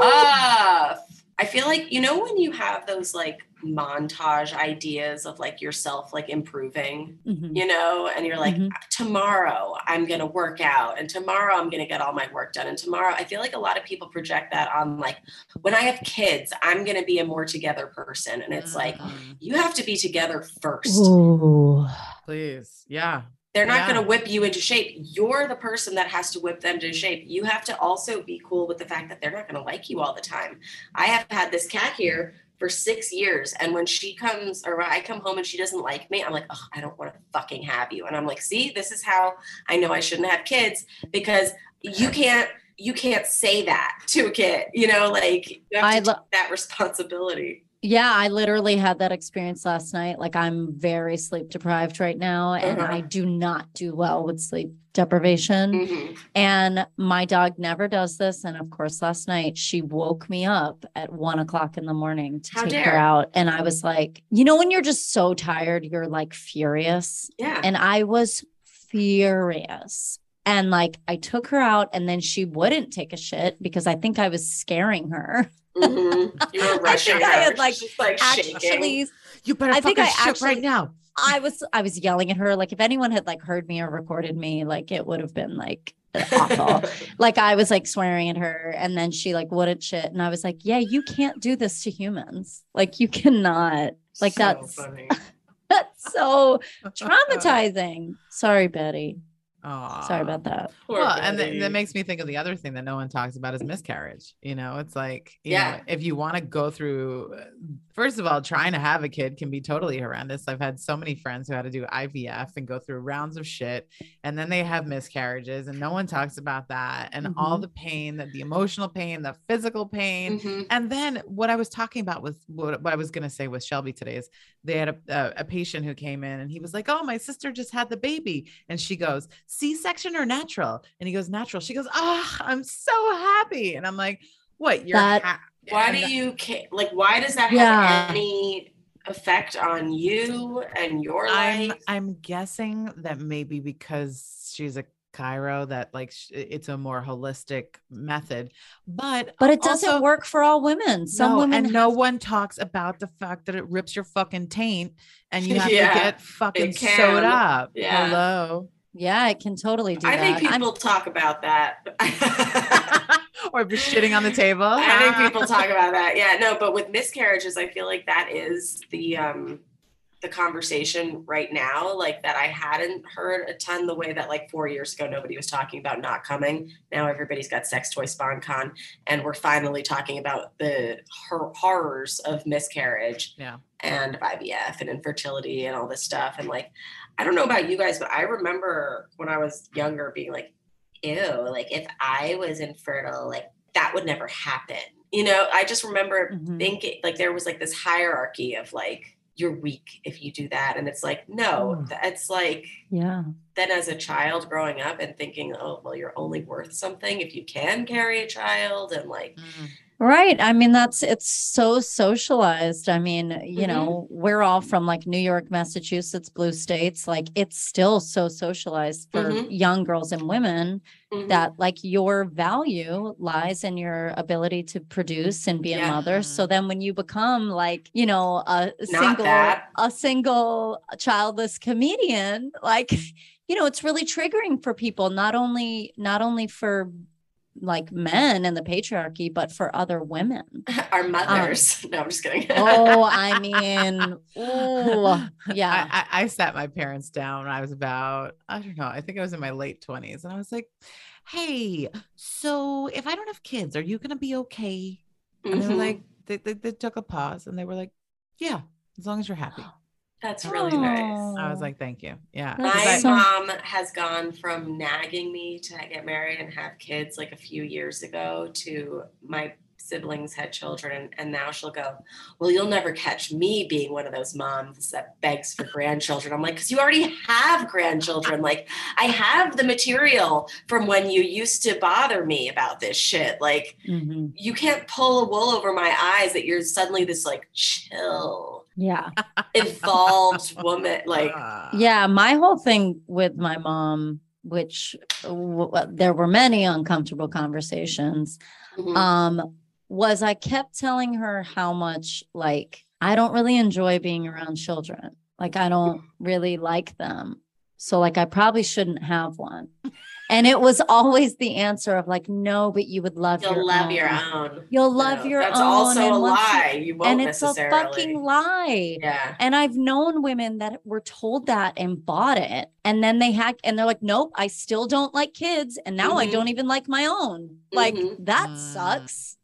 tough. I feel like you know when you have those like montage ideas of like yourself like improving, Mhm. you know, and you're like, Mhm. tomorrow I'm going to work out and tomorrow I'm going to get all my work done. And tomorrow, I feel like a lot of people project that on like, when I have kids, I'm going to be a more together person. And it's like, Mm, you have to be together first. Ooh. please. Yeah. They're not Yeah. going to whip you into shape. You're the person that has to whip them into shape. You have to also be cool with the fact that they're not going to like you all the time. I have had this cat here for six years. And when she comes or I come home and she doesn't like me, I'm like, oh, I don't want to fucking have you. And I'm like, see, this is how I know I shouldn't have kids because you can't you can't say that to a kid, you know, like you have I to lo- take that responsibility. Yeah, I literally had that experience last night. Like I'm very sleep deprived right now and Uh-huh. I do not do well with sleep deprivation. Mhm. And my dog never does this. And of course, last night she woke me up at one o'clock in the morning to How take her out. And I was like, you know, when you're just so tired, you're like furious. Yeah. And I was furious. And like I took her out and then she wouldn't take a shit because I think I was scaring her. Mhm. You were I rushing think I had, like, She's like shaking. Actually, You better I think fucking I shit right now. I was I was yelling at her. Like if anyone had like heard me or recorded me, like it would have been like awful. like I was like swearing at her and then she like wouldn't shit. And I was like, Yeah, you can't do this to humans. Like you cannot. Like So that's funny. that's so traumatizing. Sorry, Betty. Oh, sorry about that. Poor well, and then Betty. that makes me think of the other thing that no one talks about is miscarriage. You know, it's like, you Yeah. know, if you want to go through, uh, first of all, trying to have a kid can be totally horrendous. I've had so many friends who had to do IVF and go through rounds of shit, and then they have miscarriages, and no one talks about that, and all Mhm. the pain, that the emotional pain, the physical pain. Mhm. And then what I was talking about was what, what I was going to say with Shelby today is they had a, a, a patient who came in and he was like, Oh, my sister just had the baby. And she goes, C section or natural? And he goes, Natural. She goes, Ah, I'm so happy. And I'm like, What? You're That- ha-? Why and do you ca- like? Why does that Yeah. have any effect on you and your I'm life? I'm guessing that maybe because she's a chiro that like it's a more holistic method, but But it doesn't also- work for all women. Some no, women and no one talks about the fact that it rips your fucking taint and you have Yeah, to get fucking sewed up. Yeah. Hello. Yeah, it can totally do I that. think I'm- people talk about that. or if you're shitting on the table. I think people talk about that. Yeah, no, but with miscarriages, I feel like that is the um the conversation right now, like that I hadn't heard a ton the way that like four years ago nobody was talking about not coming. Now everybody's got sex toy sponcon, and we're finally talking about the hor- horrors of miscarriage Yeah. and of IVF and infertility and all this stuff. And like, I don't know about you guys, but I remember when I was younger being like, ew, like if I was infertile, like that would never happen. You know, I just remember Mhm. thinking like there was like this hierarchy of like, you're weak if you do that. And it's like, no, Mm. that's like, yeah. then as a child growing up and thinking, oh, well, you're only worth something if you can carry a child. And like, Mm. Right. I mean, that's it's so socialized. I mean, you Mhm. know, we're all from like New York, Massachusetts, blue states. Like it's still so socialized for Mhm. young girls and women mhm, that like your value lies in your ability to produce and be a mother. So then when you become like, you know, a Not single that. a single childless comedian, like, you know, it's really triggering for people, not only not only for like men and the patriarchy, but for other women. our mothers. no, I'm just kidding. Oh, I mean, ooh, yeah. I, I, I sat my parents down when I was about, I don't know, I think I was in my late 20s. And I was like, hey, so if I don't have kids, are you going to be okay? And they were Mhm. like, they, they, they took a pause and they were like, yeah, as long as you're happy. that's really nice. I was Oh. like, thank you. Yeah. That's 'Cause My I- mom has gone from nagging me to get married and have kids like a few years ago to my siblings had children and, and now she'll go, Well, you'll never catch me being one of those moms that begs for grandchildren. I'm like, because you already have grandchildren. Like, I have the material from when you used to bother me about this shit. Like, Mhm. you can't pull a wool over my eyes that you're suddenly this like chill, Yeah. evolved woman. Like, Uh, Yeah. My whole thing with my mom, which w- w- there were many uncomfortable conversations, mhm. um, was I kept telling her how much like I don't really enjoy being around children. Like I don't really like them. So like I probably shouldn't have one. And it was always the answer of like, no, but you would love your own. you'll your love own. your own. You'll love No, your that's own. also and a once you- lie. You won't and it's a fucking lie. Yeah. And I've known women that were told that and bought it. And then they had, and they're like, nope, I still don't like kids. And now I Mhm. don't even like my own. Like, Mhm. that Mm. sucks.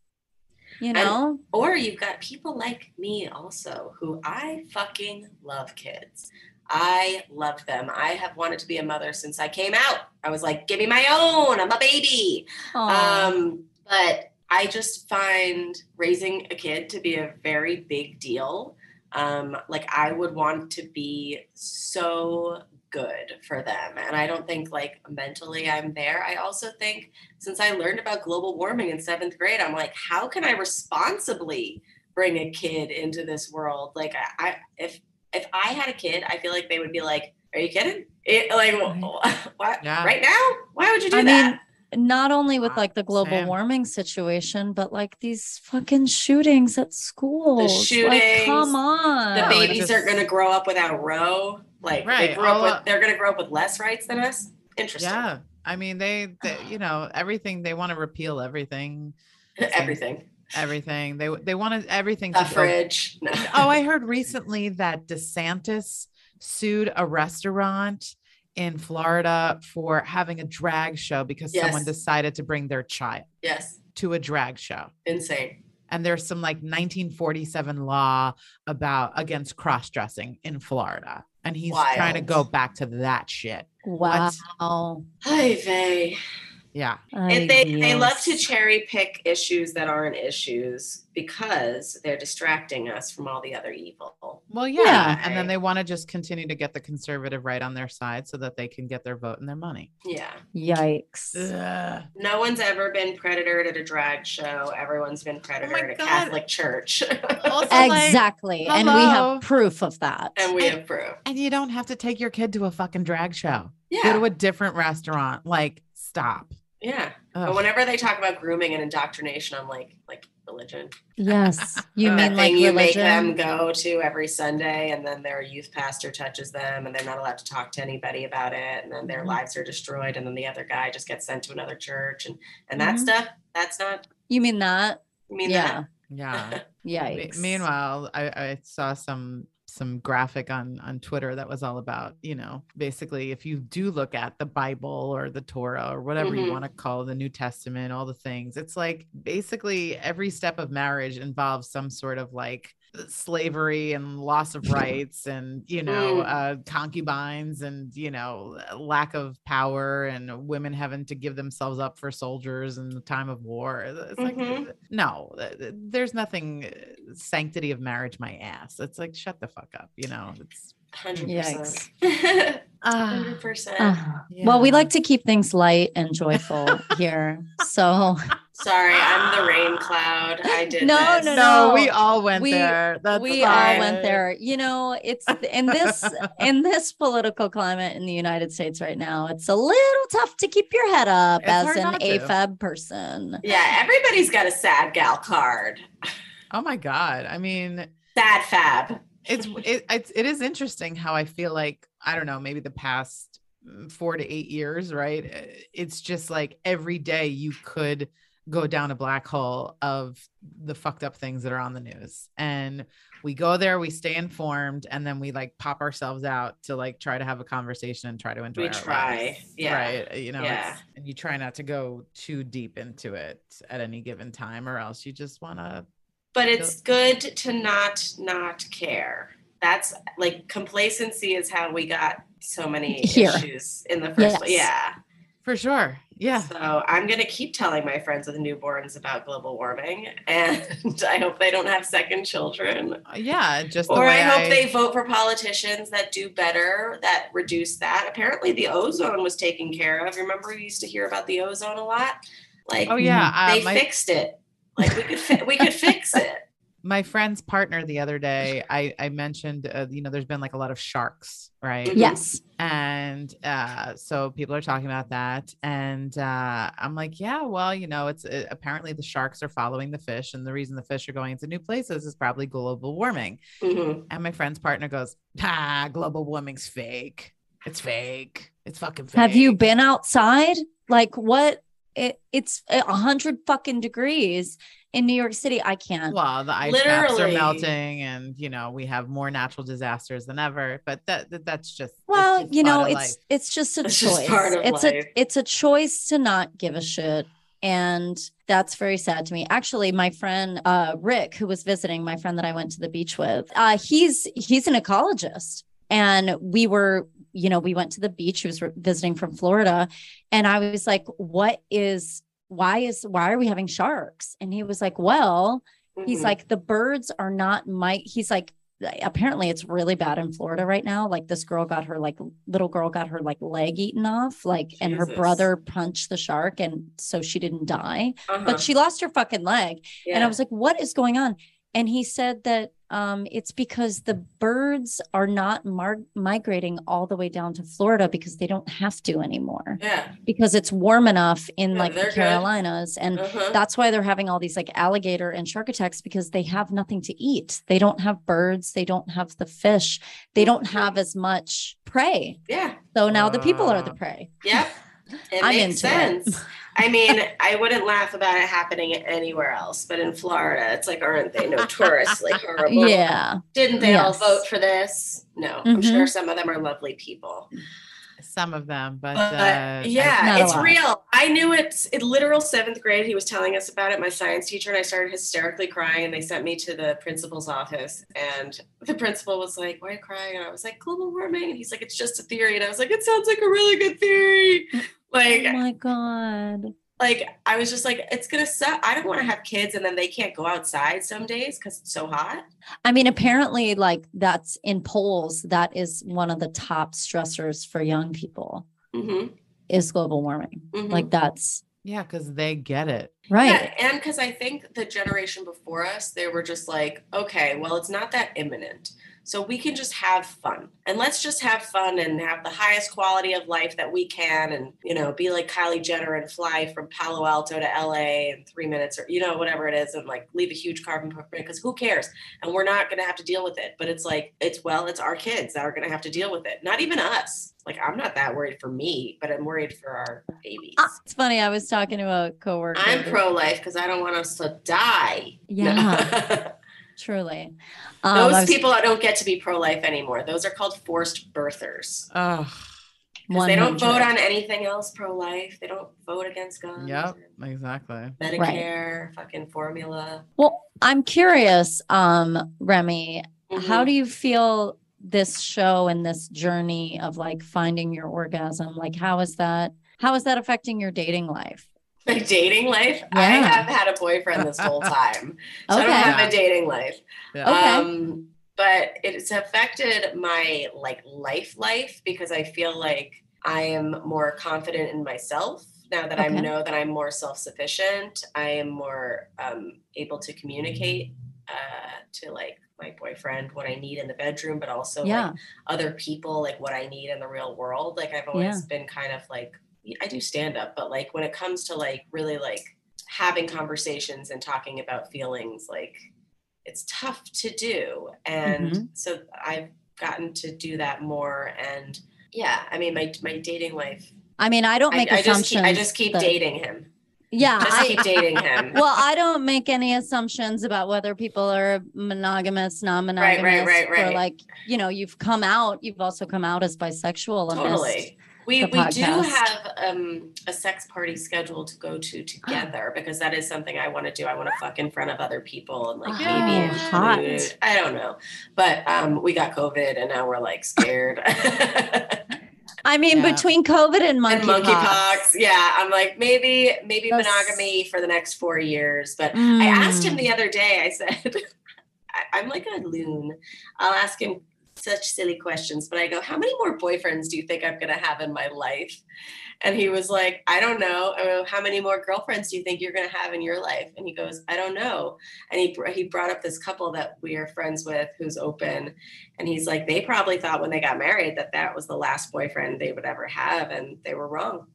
You And- know? Or you've got people like me also who I fucking love kids. I love them. I have wanted to be a mother since I came out. I was like, give me my own. I'm a baby. Um, but I just find raising a kid to be a very big deal. Um, like I would want to be so good for them. And I don't think like mentally I'm there. I also think since I learned about global warming in seventh grade, I'm like, how can I responsibly bring a kid into this world? Like I, I if if I had a kid, I feel like they would be like, Are you kidding? It, like what Yeah. right now? Why would you do I that? mean, not only with like the global same. warming situation, but like these fucking shootings at schools. Like, shootings, come on. the No, it's babies are just- going to grow up without row. Like they Right, grew up all with, up- they're going to grow up with less rights than us. Interesting. yeah. I mean, they, they, you know, everything, they want to repeal everything, Everything. Everything. They, they wanted everything to go Suffrage. No. Oh, I heard recently that DeSantis sued a restaurant in Florida for having a drag show because someone decided to bring their child Yes. to a drag show. Insane. And there's some like 1947 law about against cross dressing in Florida. And he's trying to go back to that shit. Wow. Hi, vey. Yeah. And they they love to cherry pick issues that aren't issues because they're distracting us from all the other evil. Well, yeah. Yeah. And then they want to just continue to get the conservative right on their side so that they can get their vote and their money. Yeah. Yikes. Ugh. No one's ever been predator at a drag show. Everyone's been predator my at a Catholic church. Also, like, Exactly. and we have proof of that. and we And- proof. and you don't have to take your kid to a fucking drag show. Yeah. Go to a different restaurant. Like, stop. Yeah. Ugh. But whenever they talk about grooming and indoctrination, I'm like, like religion. yes. You that mean like thing you make them go to every Sunday, and then their youth pastor touches them, and they're not allowed to talk to anybody about it, and then their Mhm. lives are destroyed, and then the other guy just gets sent to another church, and and that Mhm. stuff. That's not. You mean that? I mean, yeah. Yeah. that. Me- Yikes. Meanwhile, I, I saw some some graphic on on Twitter that was all about, you know, basically if you do look at the Bible or the Torah or whatever you Mhm. want to call the New Testament, all the things, it's like basically every step of marriage involves some sort of like slavery and loss of rights and you know uh concubines and you know lack of power and women having to give themselves up for soldiers in the time of war. It's like Mhm. no th- there's nothing uh, sanctity of marriage my ass. It's like shut the fuck up you know? It's Hundred Yikes. percent. Hundred percent. Uh, Well, we like to keep things light and joyful here. So Sorry, I'm the rain cloud. I did. No, this. no, no, no. we all went We- there That's we all went there. You know, it's in this in this political climate in the United States right now, it's a little tough to keep your head up It's as an not to. AFAB person. Yeah, everybody's got a sad gal card. oh my god i mean Sad fab. It's it, it's it is interesting how I feel like I don't know maybe the past mm, four to eight years right? Uh, it's just like every day you could go down a black hole of the fucked up things that are on the news. And we go there we stay informed and then we like pop ourselves out to like try to have a conversation and try to enjoy We try, lives, yeah, right? You know yeah. and you try not to go too deep into it at any given time or else you just want to But it's good to not not care. That's like complacency is how we got so many Here. issues in the first place. Yeah. for sure yeah So I'm gonna keep telling my friends with newborns about global warming, and I hope they don't have second children. yeah just the Or way I hope they vote for politicians that do better, that reduce that. Apparently, the ozone was taken care of. Remember, we used to hear about the ozone a lot. Like, oh yeah uh, they my- fixed it. Like we could, fi- we could fix it. my friend's partner the other day i i mentioned uh, you know there's been like a lot of sharks right Mhm. Yes. and uh so people are talking about that and uh i'm like yeah well you know it's uh, apparently the sharks are following the fish and the reason the fish are going into new places is probably global warming Mhm. and my friend's partner goes ah global warming's fake it's fake it's fucking fake Have you been outside? Like what? It, it's a hundred fucking degrees in New York City. I can't. well the ice caps are melting and you know we have more natural disasters than ever but that, that that's just Well, just you know, it's life. it's just a It's choice. part of it's life. a it's a choice to not give a shit. And that's very sad to me. Actually, my friend uh Rick, who was visiting, my friend that I went to the beach with, uh, he's he's an ecologist. And we were, you know, we went to the beach. He was visiting from Florida. And I was like, what is why is why are we having sharks? And he was like, Well, he's Mhm. like the birds are not my he's like apparently it's really bad in Florida right now like this girl got her like little girl got her like leg eaten off like and her brother punched the shark and so she didn't die Uh-huh. but she lost her fucking leg and I was like what is going on and he said that um, it's because the birds are not mar- migrating all the way down to Florida because they don't have to anymore yeah. because it's warm enough in Yeah, like they're the good. Carolinas and Uh-huh. that's why they're having all these like alligator and shark attacks because they have nothing to eat. They don't have birds, they don't have the fish, they don't have as much prey. yeah. So now the people are the prey. Yep. It I'm makes into it. sense. I mean, I wouldn't laugh about it happening anywhere else, but in Florida, it's like, aren't they notoriously horrible? Yeah. Didn't they all vote for this? No, I'm Mhm. sure some of them are lovely people. some of them, but, But uh, yeah, it's real. I knew it in literal seventh grade. He was telling us about it, my science teacher, and I started hysterically crying. And they sent me to the principal's office, and the principal was like, "Why are you crying?" And I was like, "Global warming." And he's like, "It's just a theory." And I was like, "It sounds like a really good theory." Like, Oh my God. like I was just like, "It's gonna suck." I don't want to have kids, and then they can't go outside some days because it's so hot. I mean, apparently, like that's in polls, that is one of the top stressors for young people hmm is global warming. hmm Like that's yeah, because they get it. right. Yeah, and because I think the generation before us, they were just like, okay, well, it's not that imminent. So we can just have fun and let's just have fun and have the highest quality of life that we can and, you know, be like Kylie Jenner and fly from Palo Alto to LA in three minutes or, you know, whatever it is and like leave a huge carbon footprint because who cares? And we're not going to have to deal with it. But it's like, it's well, it's our kids that are going to have to deal with it, not even us. Like, I'm not that worried for me, but I'm worried for our babies. Ah, It's funny. I was talking to a coworker. I'm pro life because I don't want us to die. Yeah, truly. Um, Those was- people don't get to be pro life anymore. Those are called forced birthers. Oh, 'Cause They don't vote on anything else pro life. They don't vote against guns. yep, exactly. Medicare, fucking formula. Well, I'm curious, um, Remy, how Mhm. do you feel this show and this journey of like finding your orgasm? Like, how is that? How is that affecting your dating life? my dating life? I have had a boyfriend this whole time. So I don't have a dating life. Yeah. Okay. Um, but it's affected my like life life because I feel like I am more confident in myself now that I know that I'm more self-sufficient. I am more um, able to communicate uh, to like my boyfriend what I need in the bedroom, but also yeah. like other people like what I need in the real world. Like I've always been kind of like I do stand up, but like when it comes to like really like having conversations and talking about feelings, like it's tough to do. And Mhm. so I've gotten to do that more. And yeah, I mean my my dating life. I mean, I don't I, make I just assumptions. keep, I just keep that- dating him. Yeah. Just I, keep dating him. well, I don't make any assumptions about whether people are monogamous, non-monogamous, right, or right. right. like you know, you've come out. You've also come out as bisexual. this. Totally. We, we do have um, a sex party scheduled to go to together because that is something I want to do. I want to fuck in front of other people and like Oh, maybe hot. include. I don't know, but um, we got COVID and now we're like scared. I mean, Yeah. between COVID and monkeypox. and monkeypox. Yeah, I'm like maybe maybe That's- monogamy for the next four years. But I asked him Mm. the other day. I said, I'm like a loon. I'll ask him such silly questions, but I go, how many more boyfriends do you think I'm gonna have in my life? And he was like, I don't know. I go, how many more girlfriends do you think you're gonna have in your life? And he goes, I don't know. And he he brought up this couple that we are friends with who's open, and he's like, they probably thought when they got married that that was the last boyfriend they would ever have, and they were wrong.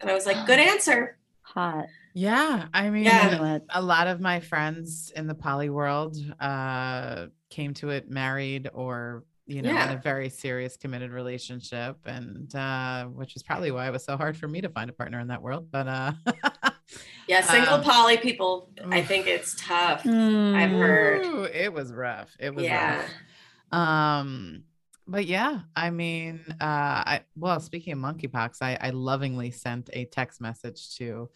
And I was like, good answer. hot. Yeah, I mean, Yeah. I knew it. a lot of my friends in the poly world uh, came to it married or you know in a very serious committed relationship and uh, which is probably why it was so hard for me to find a partner in that world but uh Yeah, single Um, poly people, I think it's tough. Mm. I've heard. it was rough it was Yeah. rough um but yeah i mean uh i well speaking of monkeypox i i lovingly sent a text message to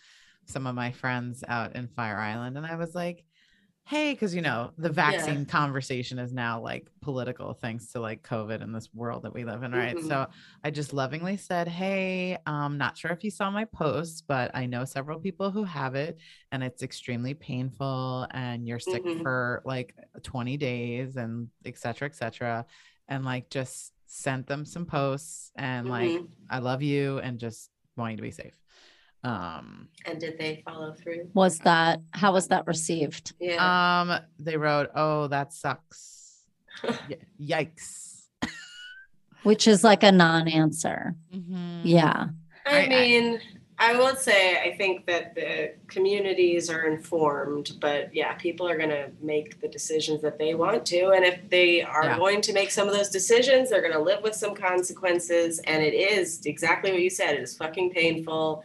some of my friends out in fire island and i was like hey because you know the vaccine conversation is now like political thanks to like covid and this world that we live in right Mhm. so i just lovingly said hey um not sure if you saw my post but i know several people who have it and it's extremely painful and you're sick Mhm. for like 20 days and et cetera et cetera and like just sent them some posts and like Mhm. i love you and just want you to be safe um And did they follow through? Was that how was that received? Yeah. um they wrote oh that sucks Y- yikes Which is like a non-answer. Mhm. Yeah. I I- I- mean, I will say I think that the communities are informed, but yeah, people are going to make the decisions that they want to. And if they are Yeah. going to make some of those decisions, they're going to live with some consequences. And it is exactly what you said it is fucking painful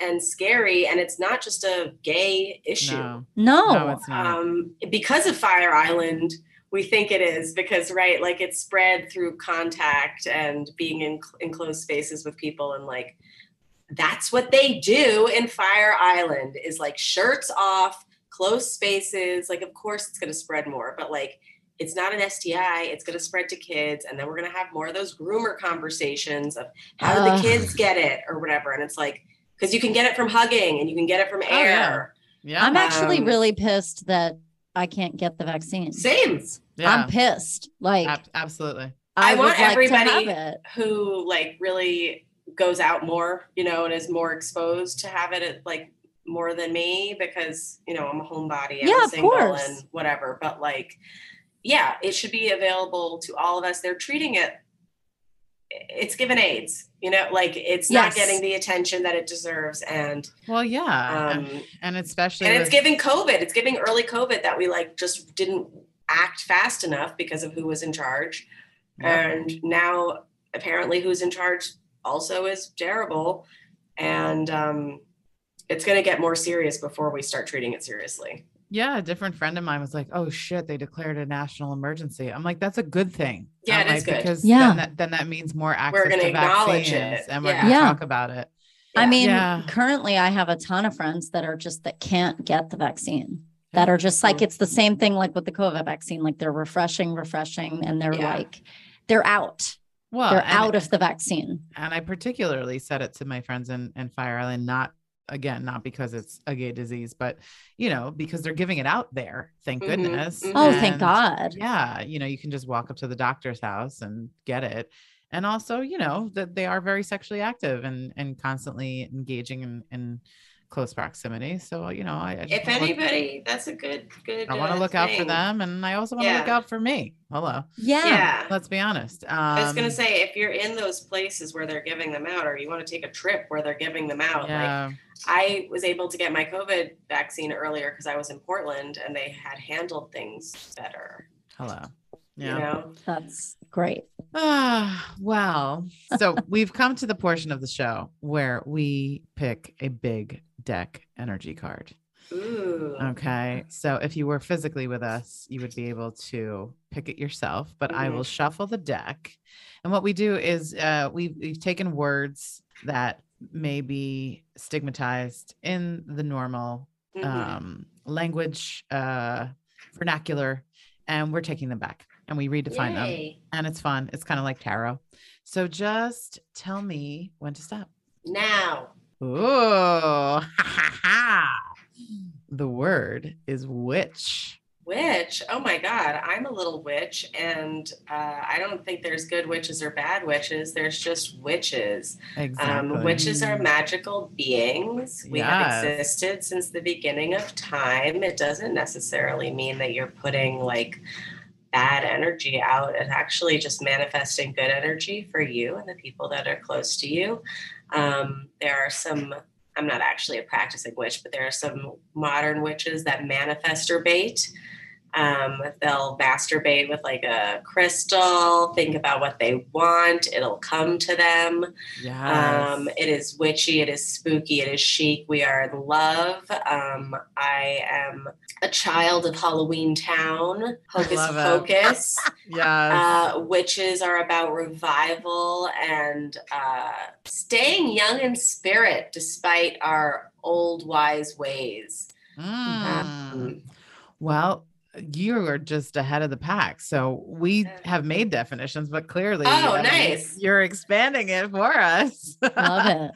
and scary. And it's not just a gay issue. no No. no it's not um, because of Fire Island, we think it is because right like it's spread through contact and being in enclosed spaces with people and like that's what they do in fire island is like shirts off close spaces like of course it's going to spread more but like it's not an STI. It's going to spread to kids. And then we're going to have more of those groomer conversations of how do the kids get it or whatever. And it's like, because you can get it from hugging and you can get it from Oh, yeah. air. Yeah. I'm actually Um, really pissed that I can't get the vaccine. Same. yeah. I'm pissed. Like Ab- absolutely. I would want like everybody- have. Who like really goes out more, you know, and is more exposed to have it at, like more than me because, you know, I'm a homebody. I'm Yeah, of single course. and whatever. But like, yeah, it should be available to all of us. They're treating it it's given AIDS, you know, like it's not getting the attention that it deserves. And Well, yeah. um and especially and it's giving COVID. It's giving early COVID that we like just didn't act fast enough because of who was in charge. Yeah. And now apparently who's in charge also is terrible. And um it's gonna get more serious before we start treating it seriously. Yeah, a different friend of mine was like, "Oh shit, they declared a national emergency." I'm like, "That's a good thing." Yeah, I'm it is like, good. because Yeah. then that, then that means more access gonna to acknowledge vaccines, it. and we're Yeah. going to Yeah. talk about it. I mean, Yeah. currently I have a ton of friends that are just that can't get the vaccine. That are just like it's the same thing like with the COVID vaccine. Like they're refreshing, refreshing, and they're Yeah. like they're out. Well, they're and, out of the vaccine. and I particularly said it to my friends in, in Fire Island, not again, not because it's a gay disease, but you know, because they're giving it out there. Thank Mhm, goodness. mhm. Oh, thank God. Yeah, you know, you can just walk up to the doctor's house and get it. And also, you know, that they are very sexually active and and constantly engaging in, in close proximity. So, you know, I, I just If wanna look- anybody, that's a good good I want to uh, look out for them and I also want to look out for me. Hello. Yeah. Yeah. Let's be honest. Um, I was gonna say if you're in those places where they're giving them out, or you want to take a trip where they're giving them out, like. I was able to get my COVID vaccine earlier because I was in Portland and they had handled things better. Hello. You Yeah. know, That's great. Ah, well, so we've come to the portion of the show where we pick a big deck energy card. ooh, Okay. So if you were physically with us, you would be able to pick it yourself, but I will shuffle the deck. And what we do is uh, we've, we've taken words that may be stigmatized in the normal Mhm. um, language uh, vernacular, and we're taking them back and we redefine them. And it's fun. It's kind of like tarot. So just tell me when to stop. Now, Ooh, the word is witch. witch. Oh my God, I'm a little witch, and uh, I don't think there's good witches or bad witches. There's just witches. Exactly. Um, witches are magical beings. We Yes. have existed since the beginning of time. It doesn't necessarily mean that you're putting like bad energy out. It's actually just manifesting good energy for you and the people that are close to you. Um, there are some. I'm not actually a practicing witch, but there are some modern witches that manifesturbate. Um, they'll masturbate with like a crystal, think about what they want, it'll come to them. yes. Um, it is witchy, it is spooky, it is chic. We are in love. Um, I am a child of Halloween Town, Hocus. Pocus. yes. uh, witches are about revival and uh, staying young in spirit despite our old wise ways. Mm. Um, Well, you are just ahead of the pack. So we have made definitions, but clearly, Oh, nice. You're expanding it for us. Love it.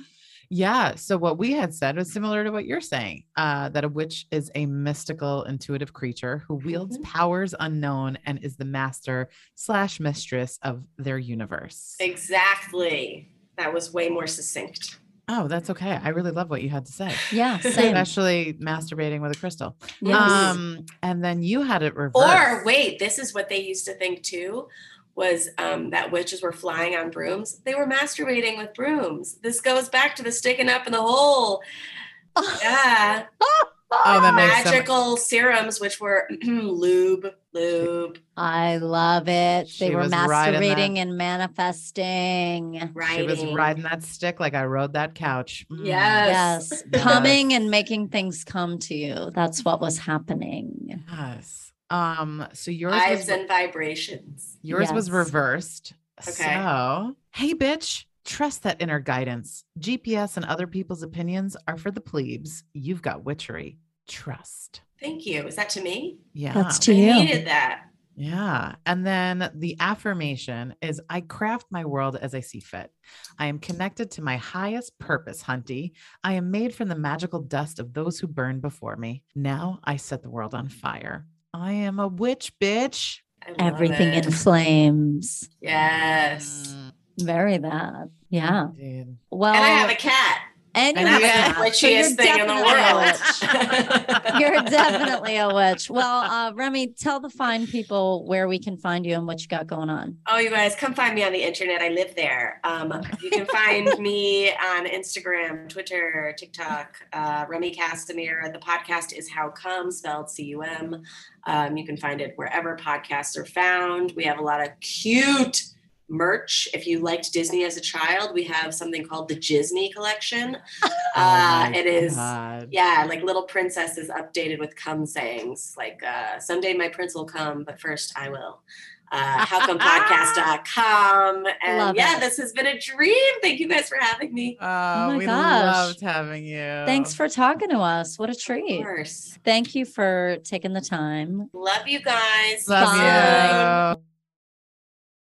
Yeah. So what we had said was similar to what you're saying, uh, that a witch is a mystical, intuitive creature who wields Mhm. powers unknown and is the master slash mistress of their universe. Exactly. That was way more succinct. Oh, that's okay. I really love what you had to say, Yeah. Same. especially masturbating with a crystal. Yes. Um, and then you had it reversed. Or wait, this is what they used to think too was um, that witches were flying on brooms. They were masturbating with brooms. This goes back to the sticking up in the hole. Yeah. Oh, that makes so Magical serums, which were lube, lube, I love it. She They were was that- masturbating and manifesting. writing. She was riding that stick like I rode that couch. Mm. Yes. Yes. Yes. Coming and making things come to you. That's what was happening. Yes. Um, so yours Vibes was and vibrations. yours was reversed. Okay. So, hey, bitch, trust that inner guidance. GPS and other people's opinions are for the plebes. You've got witchery. Trust. Thank you. Is that to me? Yeah. That's to I you. needed that. Yeah. And then the affirmation is I craft my world as I see fit. I am connected to my highest purpose, Hunty. I am made from the magical dust of those who burned before me. Now I set the world on fire. I am a witch, bitch. I love Everything in flames. Yes. Mm, Very that. Yeah. dude. Well, And I have a cat. And you and have I a have cat, the so you're thing in the world. You're definitely a witch. Well, uh, Remy, tell the fine people where we can find you and what you got going on. Oh, you guys, come find me on the internet. I live there. Um, you can find me on Instagram, Twitter, TikTok, uh, Remy Kassimir. The podcast is How Cum, spelled C U M. Um, you can find it wherever podcasts are found. We have a lot of cute merch. If you liked Disney as a child, we have something called the Disney collection. Oh Uh, my it is. God. Yeah, like little princesses updated with come sayings. Like uh, someday my prince will come, but first I will. Uh, howcumpodcast.com. And Love yeah, it. this has been a dream. Thank you guys for having me. Oh, my we gosh. loved having you. Thanks for talking to us. What a treat. Of course. Thank you for taking the time. Love you guys. Love Bye. you.